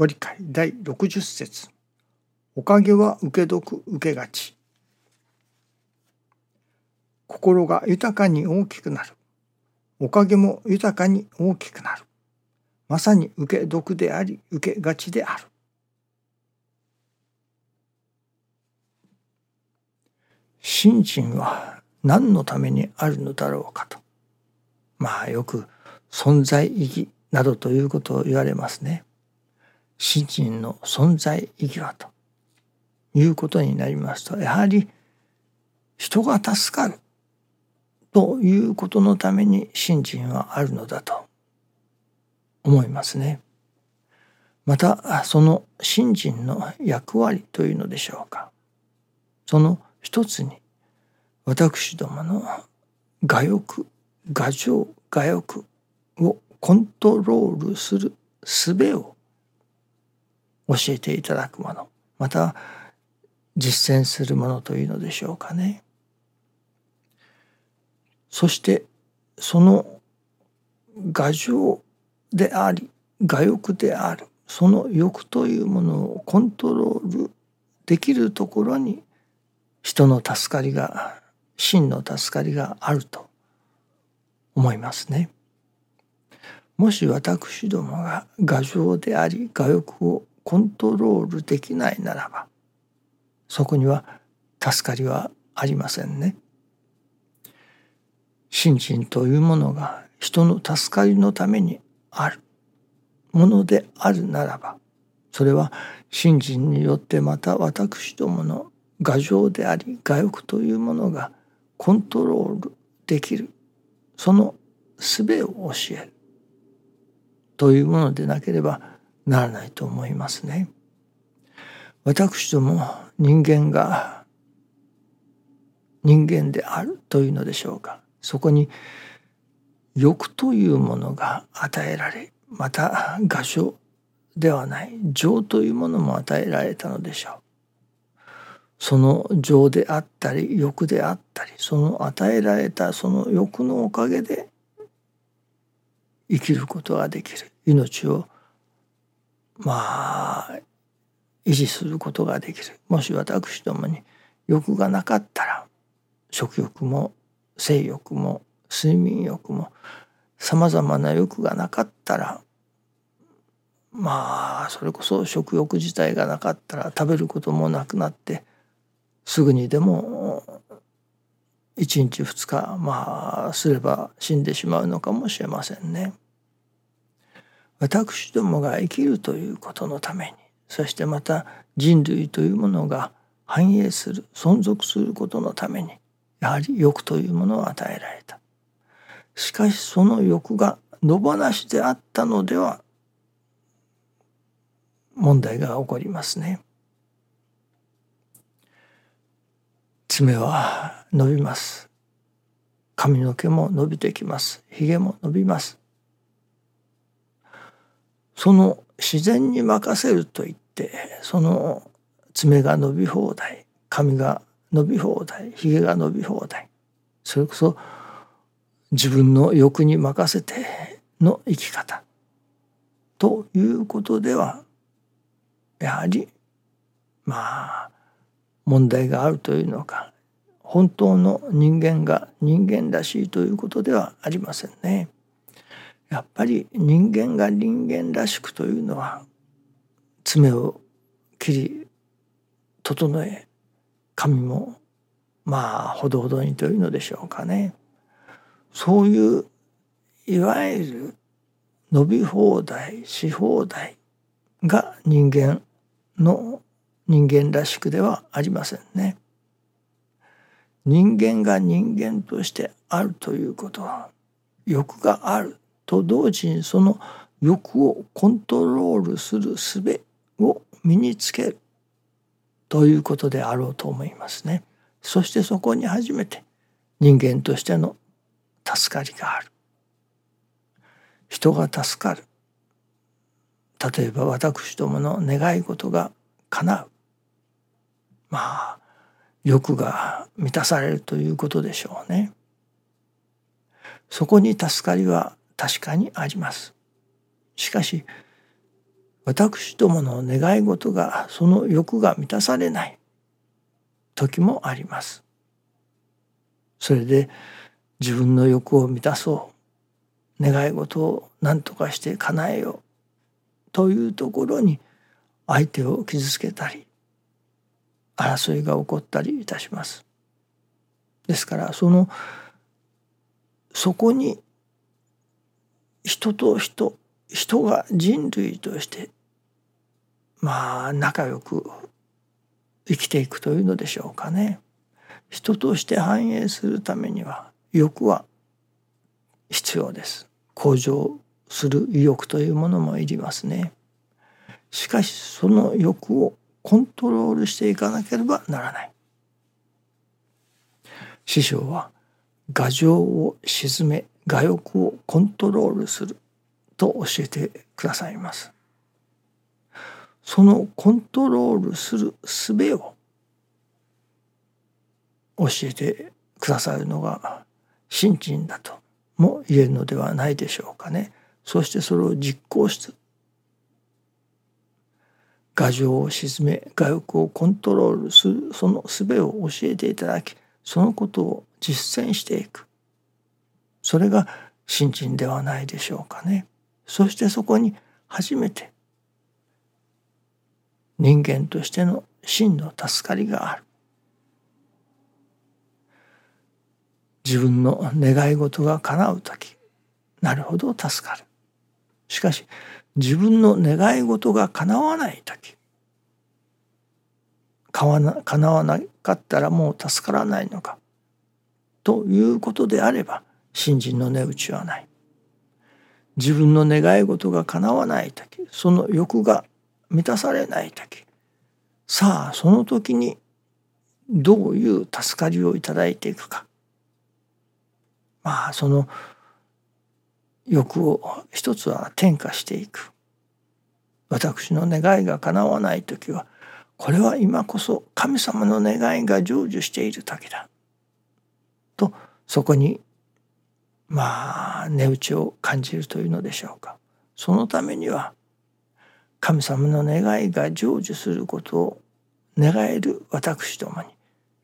ご理解。第60節。おかげは受け得受けがち。心が豊かに大きくなる。おかげも豊かに大きくなる。まさに受け得であり受けがちである。信心は何のためにあるのだろうかと。まあよく存在意義などということを言われますね。信心の存在意義はということになりますとやはり人が助かるということのために信心はあるのだと思いますね。またその信心の役割というのでしょうかその一つに私どもの我欲我情我欲をコントロールする術を教えていただくものまた実践するものというのでしょうかね。そしてその我情であり我欲であるその欲というものをコントロールできるところに人の助かりが真の助かりがあると思いますね。もし私どもが牙城であり我欲をコントロールできないならばそこには助かりはありませんね。信心というものが人の助かりのためにある。ものであるならばそれは信心によってまた私どもの牙城であり我欲というものがコントロールできる。その術を教える。というものでなければならないと思いますね。私ども人間が人間であるというのでしょうか。そこに欲というものが与えられまた画所ではない情というものも与えられたのでしょう。その情であったり欲であったりその与えられたその欲のおかげで生きることができる。命をまあ維持することができるもし私どもに欲がなかったら食欲も性欲も睡眠欲もさまざまな欲がなかったらまあそれこそ食欲自体がなかったら食べることもなくなってすぐにでも1日2日まあすれば死んでしまうのかもしれませんね。私どもが生きるということのためにそしてまた人類というものが繁栄する存続することのためにやはり欲というものを与えられた。しかしその欲が野放しであったのでは問題が起こりますね。爪は伸びます。髪の毛も伸びてきます。髭も伸びます。その自然に任せると言ってその爪が伸び放題髪が伸び放題ひげが伸び放題それこそ自分の欲に任せての生き方ということではやはりまあ問題があるというのか本当の人間が人間らしいということではありませんね。やっぱり人間が人間らしくというのは爪を切り整え髪もまあほどほどにというのでしょうかねそういういわゆる伸び放題し放題が人間の人間らしくではありませんね。人間が人間としてあるということは欲があると同時にその欲をコントロールする術を身につけるということであろうと思いますね。そしてそこに初めて人間としての助かりがある。人が助かる。例えば私どもの願い事が叶う。まあ欲が満たされるということでしょうね。そこに助かりは確かにあります。しかし私どもの願い事がその欲が満たされない時もあります。それで自分の欲を満たそう願い事を何とかして叶えようというところに相手を傷つけたり争いが起こったりいたします。ですからそのそこに人と人人が人類としてまあ仲良く生きていくというのでしょうかね。人として繁栄するためには欲は必要です。向上する意欲というものもいりますね。しかしその欲をコントロールしていかなければならない。師匠は牙城を沈め我欲をコントロールすると教えてくださいます。そのコントロールする術を教えてくださるのが信心だとも言えるのではないでしょうかね。そしてそれを実行して牙城を沈め我欲をコントロールするその術を教えていただきそのことを実践していくそれが信心ではないでしょうかね。そしてそこに初めて人間としての真の助かりがある。自分の願い事が叶う時なるほど助かる。しかし自分の願い事が叶わない時かわな叶わなかったらもう助からないのかということであれば信心の値打ちはない。自分の願い事が叶わない時その欲が満たされない時さあその時にどういう助かりをいただいていくか。まあその欲を一つは転化していく。私の願いが叶わない時はこれは今こそ神様の願いが成就している時だ。とそこにまあ値打ちを感じるというのでしょうかそのためには神様の願いが成就することを願える私どもに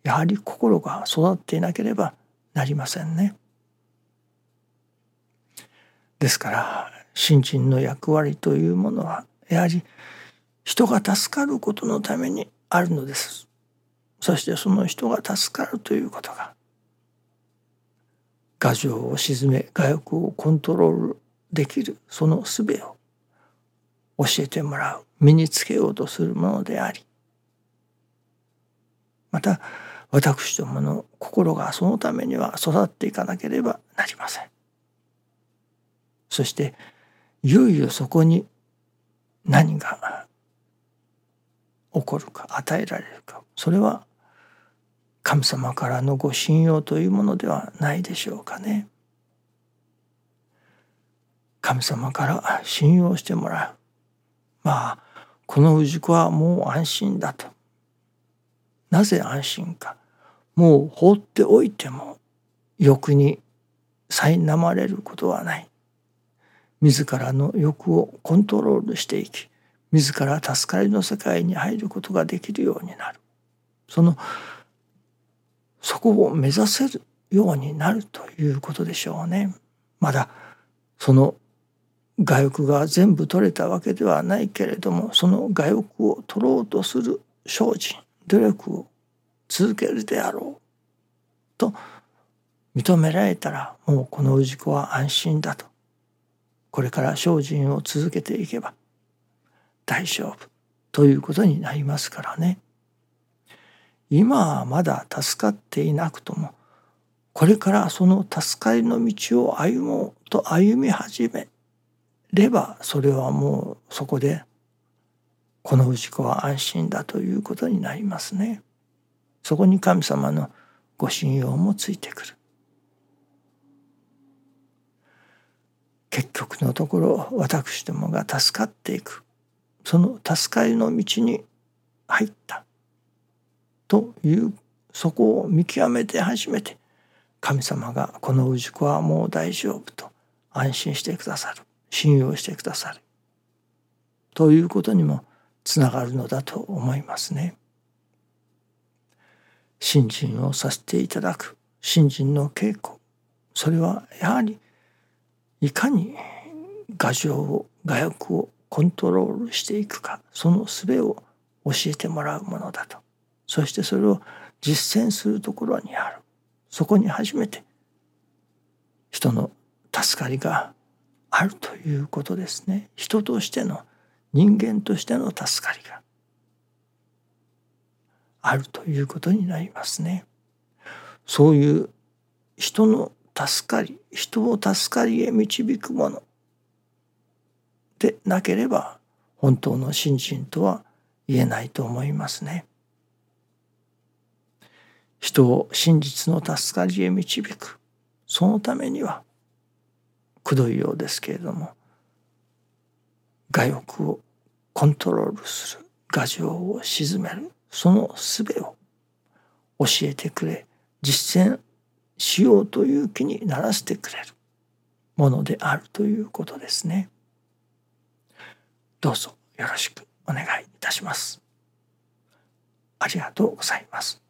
やはり心が育っていなければなりませんね。ですから新人の役割というものはやはり人が助かることのためにあるのです。そしてその人が助かるということが牙城を沈め我欲をコントロールできるその術を教えてもらう身につけようとするものでありまた私どもの心がそのためには育っていかなければなりません。そしていよいよそこに何が起こるか与えられるかそれは神様からのご信用というものではないでしょうかね。神様から信用してもらう。まあこの氏子はもう安心だと。なぜ安心か。もう放っておいても欲に苛まれることはない。自らの欲をコントロールしていき自ら助かりの世界に入ることができるようになる。そのそこを目指せるようになるということでしょうね。まだその我欲が全部取れたわけではないけれどもその我欲を取ろうとする精進努力を続けるであろうと認められたらもうこの氏子は安心だとこれから精進を続けていけば大丈夫ということになりますからね。今はまだ助かっていなくともこれからその助かりの道を歩もうと歩み始めればそれはもうそこでこの氏子は安心だということになりますね。そこに神様のご信用もついてくる。結局のところ私どもが助かっていくその助かりの道に入ったというそこを見極めて初めて神様がこの氏子はもう大丈夫と安心してくださる信用してくださるということにもつながるのだと思いますね。信心をさせていただく信心の稽古それはやはりいかに牙城を牙欲をコントロールしていくかその術を教えてもらうものだとそしてそれを実践するところにあるそこに初めて人の助かりがあるということですね人としての人間としての助かりがあるということになりますね。そういう人の助かり人を助かりへ導くものでなければ本当の信心とは言えないと思いますね。人を真実の助かりへ導くそのためにはくどいようですけれども我欲をコントロールする牙城を鎮めるその術を教えてくれ実践しようという気にならせてくれるものであるということですね。どうぞよろしくお願いいたします。ありがとうございます。